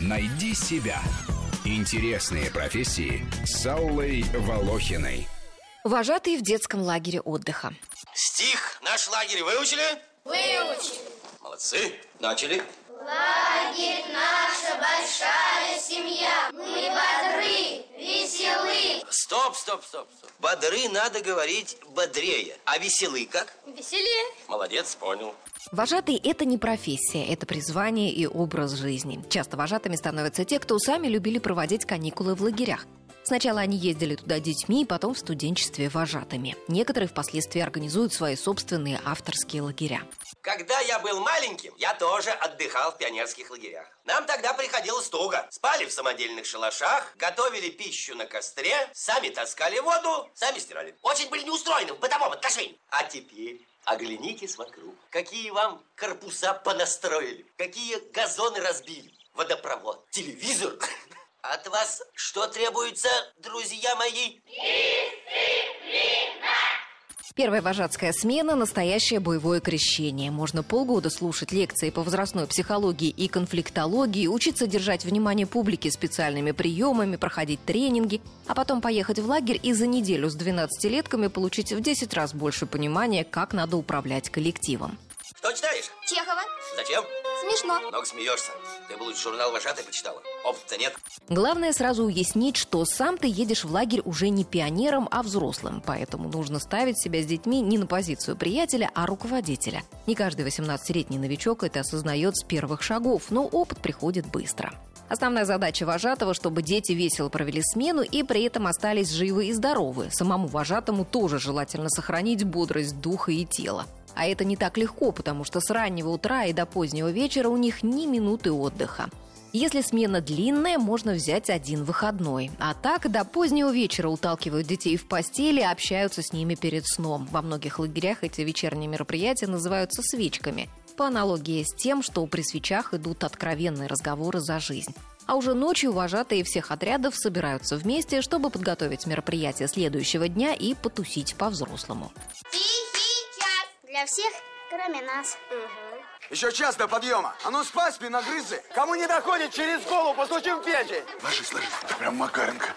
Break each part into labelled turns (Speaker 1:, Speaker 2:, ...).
Speaker 1: Найди себя. Интересные профессии с Аллой Волохиной.
Speaker 2: Вожатые в детском лагере отдыха.
Speaker 3: Стих наш лагерь выучили?
Speaker 4: Выучили.
Speaker 3: Молодцы. Начали.
Speaker 4: Лагерь наша большая семья. Мы бодры, веселы.
Speaker 3: Стоп, стоп, стоп, стоп. Бодры надо говорить бодрее. А веселы как?
Speaker 4: Веселее.
Speaker 3: Молодец, понял.
Speaker 2: Вожатый – это не профессия, это призвание и образ жизни. Часто вожатыми становятся те, кто сами любили проводить каникулы в лагерях. Сначала они ездили туда детьми, потом в студенчестве вожатыми. Некоторые впоследствии организуют свои собственные авторские лагеря.
Speaker 3: Когда я был маленьким, я тоже отдыхал в пионерских лагерях. Нам тогда приходилось туго. Спали в самодельных шалашах, готовили пищу на костре, сами таскали воду, сами стирали. Очень были неустроены в бытовом отношении. А теперь оглянитесь вокруг. Какие вам корпуса понастроили, какие газоны разбили, водопровод, телевизор. От вас что требуется, друзья мои?
Speaker 2: Первая вожатская смена – настоящее боевое крещение. Можно полгода слушать лекции по возрастной психологии и конфликтологии, учиться держать внимание публики специальными приемами, проходить тренинги, а потом поехать в лагерь и за неделю с 12-летками получить в 10 раз больше понимания, как надо управлять коллективом.
Speaker 3: Что читаешь?
Speaker 4: Чехова.
Speaker 3: Зачем?
Speaker 4: Смешно.
Speaker 3: Много смеешься. Ты бы лучше журнал «Вожатый» почитала. Опыта нет.
Speaker 2: Главное сразу уяснить, что сам ты едешь в лагерь уже не пионером, а взрослым. Поэтому нужно ставить себя с детьми не на позицию приятеля, а руководителя. Не каждый 18-летний новичок это осознает с первых шагов, но опыт приходит быстро. Основная задача вожатого, чтобы дети весело провели смену и при этом остались живы и здоровы. Самому вожатому тоже желательно сохранить бодрость духа и тела. А это не так легко, потому что с раннего утра и до позднего вечера у них ни минуты отдыха. Если смена длинная, можно взять один выходной. А так, до позднего вечера уталкивают детей в постели, общаются с ними перед сном. Во многих лагерях эти вечерние мероприятия называются свечками. По аналогии с тем, что при свечах идут откровенные разговоры за жизнь. А уже ночью вожатые всех отрядов собираются вместе, чтобы подготовить мероприятие следующего дня и потусить по-взрослому.
Speaker 4: Для всех, кроме нас.
Speaker 5: Еще час до подъема. А ну спать, спиногрызы. Кому не доходит, через голову постучим в печень.
Speaker 6: Ложись, ложись. Ты прям Макаренко.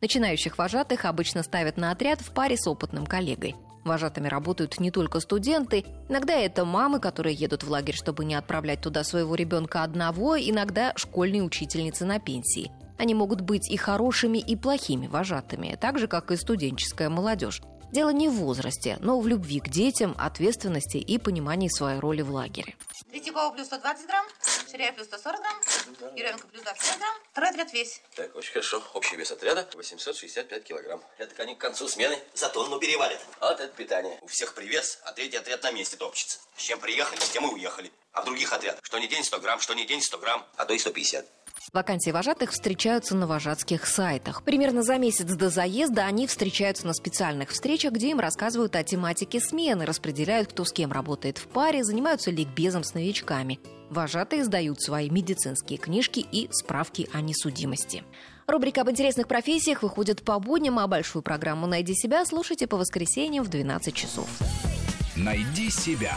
Speaker 2: Начинающих вожатых обычно ставят на отряд в паре с опытным коллегой. Вожатыми работают не только студенты, иногда это мамы, которые едут в лагерь, чтобы не отправлять туда своего ребенка одного, иногда школьные учительницы на пенсии. Они могут быть и хорошими, и плохими вожатыми, так же, как и студенческая молодежь. Дело не в возрасте, но в любви к детям, ответственности и понимании своей роли в лагере.
Speaker 7: Третьякова плюс 120 грамм, Ширяев плюс 140 грамм, Еременко плюс 25 грамм. Второй отряд весь.
Speaker 3: Так, очень хорошо. Общий вес отряда 865 килограмм. Это они к концу смены за тонну перевалят. Вот это питание. У всех привес, а третий отряд на месте топчется. С чем приехали, с тем и уехали. А в других отрядах что не день 100 грамм, что не день 100 грамм, а то и 150.
Speaker 2: Вакансии вожатых встречаются на вожатских сайтах. Примерно за месяц до заезда они встречаются на специальных встречах, где им рассказывают о тематике смены, распределяют, кто с кем работает в паре, занимаются ликбезом с новичками. Вожатые сдают свои медицинские книжки и справки о несудимости. Рубрика об интересных профессиях выходит по будням, а большую программу «Найди себя» слушайте по воскресеньям в 12 часов.
Speaker 1: Найди себя.